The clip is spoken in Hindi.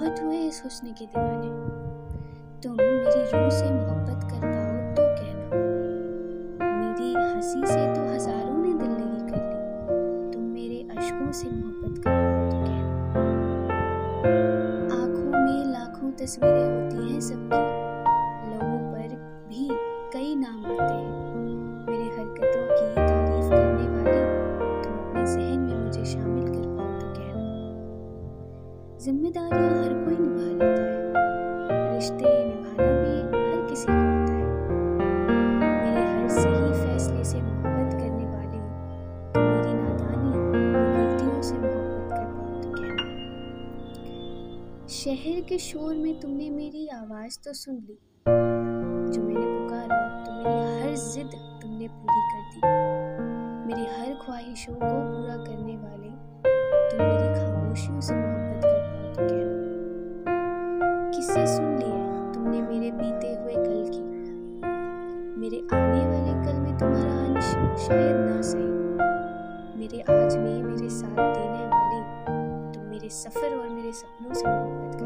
इस हुस्न के दीवाने। तुम मेरी रूह से मोहब्बत कर पाओ तो कहना। मेरी हँसी से तो हज़ारों ने दिल लगी कर ली। तुम मेरे अशकों से मोहब्बत कर पाओ तो कहना। आँखों में लाखों तस्वीरें होती हैं सबकी। लोगों पर भी कई नाम आते हैं। मेरी हरकतों की तारीफ़ करने वाले तुम अपने जहन में मुझे शामिल कर। जिम्मेदारियाँ हर कोई निभा लेता है, रिश्ते निभाना भी हर किसी को आता है। मेरे हर सही फैसले से मोहब्बत करने वाले तो मेरी नादानी और गलतियों से मोहब्बत कर पाओ तो कहना शहर के शोर में तुमने मेरी आवाज़ तो सुन ली, जो मैंने पुकारा तो मेरी हर जिद तुमने पूरी कर दी। मेरी हर ख्वाहिशों को पूरा करने वाले, तुम मेरी किससे सुन लिया। तुमने मेरे बीते हुए कल की। मेरे आने वाले कल में तुम्हारा अंश शायद ना सही। मेरे आज में मेरे साथ देने वाले तुम मेरे सफ़र और मेरे सपनों से मोहब्बत